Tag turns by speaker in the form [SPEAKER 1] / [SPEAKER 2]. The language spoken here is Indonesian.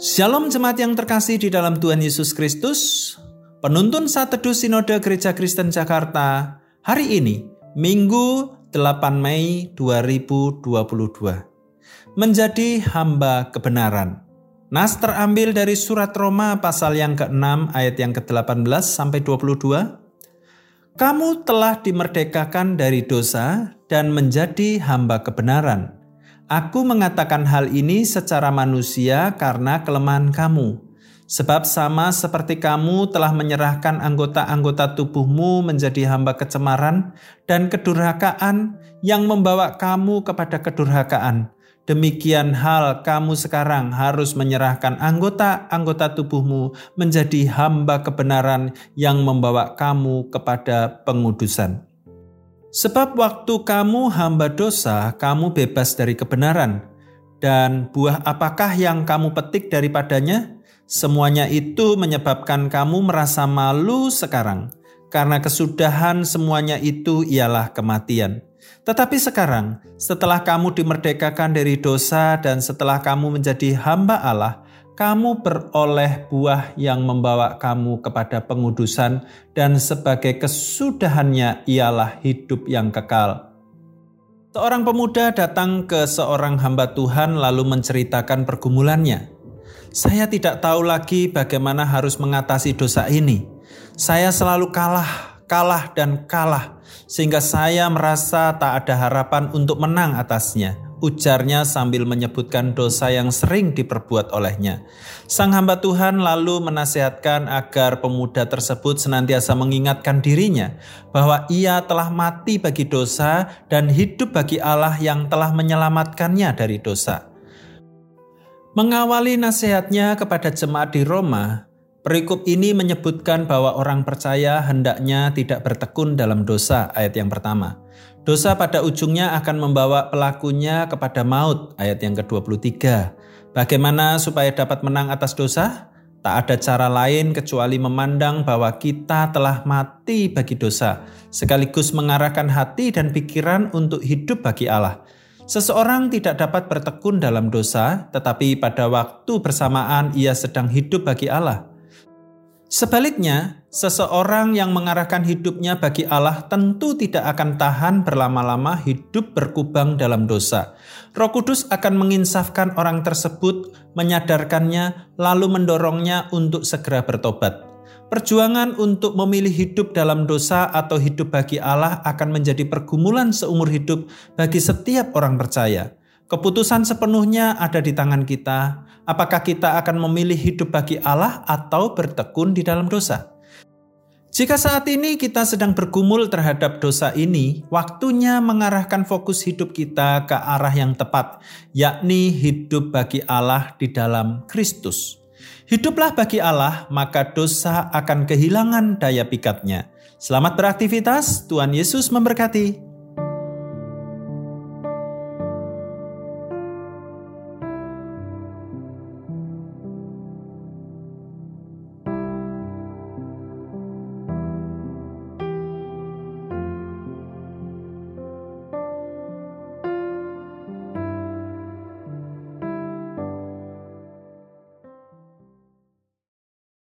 [SPEAKER 1] Shalom jemaat yang terkasih di dalam Tuhan Yesus Kristus. Penuntun saat teduh Sinode Gereja Kristen Jakarta hari ini, Minggu 8 Mei 2022. Menjadi hamba kebenaran. Nas terambil dari surat Roma pasal yang ke-6 ayat yang ke-18 sampai 22. Kamu telah dimerdekakan dari dosa dan menjadi hamba kebenaran. Aku mengatakan hal ini secara manusia karena kelemahan kamu. Sebab sama seperti kamu telah menyerahkan anggota-anggota tubuhmu menjadi hamba kecemaran dan kedurhakaan yang membawa kamu kepada kedurhakaan. Demikian hal kamu sekarang harus menyerahkan anggota-anggota tubuhmu menjadi hamba kebenaran yang membawa kamu kepada pengudusan. Sebab waktu kamu hamba dosa, kamu bebas dari kebenaran. Dan buah apakah yang kamu petik daripadanya? Semuanya itu menyebabkan kamu merasa malu sekarang, karena kesudahan semuanya itu ialah kematian. Tetapi sekarang, setelah kamu dimerdekakan dari dosa dan setelah kamu menjadi hamba Allah, kamu beroleh buah yang membawa kamu kepada pengudusan dan sebagai kesudahannya ialah hidup yang kekal. Seorang pemuda datang ke seorang hamba Tuhan lalu menceritakan pergumulannya. Saya tidak tahu lagi bagaimana harus mengatasi dosa ini. Saya selalu kalah, kalah dan kalah sehingga saya merasa tak ada harapan untuk menang atasnya ujarnya sambil menyebutkan dosa yang sering diperbuat olehnya. Sang hamba Tuhan lalu menasihatkan agar pemuda tersebut senantiasa mengingatkan dirinya bahwa ia telah mati bagi dosa dan hidup bagi Allah yang telah menyelamatkannya dari dosa. Mengawali nasihatnya kepada jemaat di Roma, Perikop ini menyebutkan bahwa orang percaya hendaknya tidak bertekun dalam dosa, ayat yang pertama. Dosa pada ujungnya akan membawa pelakunya kepada maut, ayat yang ke-23. Bagaimana supaya dapat menang atas dosa? Tak ada cara lain kecuali memandang bahwa kita telah mati bagi dosa, sekaligus mengarahkan hati dan pikiran untuk hidup bagi Allah. Seseorang tidak dapat bertekun dalam dosa, tetapi pada waktu bersamaan ia sedang hidup bagi Allah. Sebaliknya, seseorang yang mengarahkan hidupnya bagi Allah tentu tidak akan tahan berlama-lama hidup berkubang dalam dosa. Roh Kudus akan menginsafkan orang tersebut, menyadarkannya, lalu mendorongnya untuk segera bertobat. Perjuangan untuk memilih hidup dalam dosa atau hidup bagi Allah akan menjadi pergumulan seumur hidup bagi setiap orang percaya. Keputusan sepenuhnya ada di tangan kita. Apakah kita akan memilih hidup bagi Allah atau bertekun di dalam dosa? Jika saat ini kita sedang bergumul terhadap dosa ini, waktunya mengarahkan fokus hidup kita ke arah yang tepat, yakni hidup bagi Allah di dalam Kristus. Hiduplah bagi Allah, maka dosa akan kehilangan daya pikatnya. Selamat beraktivitas, Tuhan Yesus memberkati.